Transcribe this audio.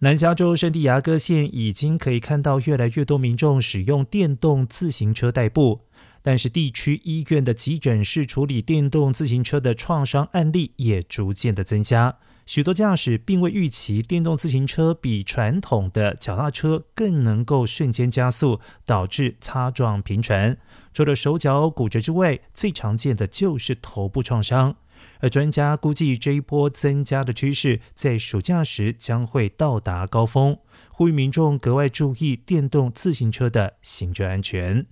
南加州圣地亚哥县已经可以看到越来越多民众使用电动自行车代步，但是地区医院的急诊室处理电动自行车的创伤案例也逐渐的增加。许多驾驶并未预期电动自行车比传统的脚踏车更能够瞬间加速，导致擦撞频传。除了手脚骨折之外，最常见的就是头部创伤。而专家估计，这一波增加的趋势在暑假时将会到达高峰，呼吁民众格外注意电动自行车的行车安全。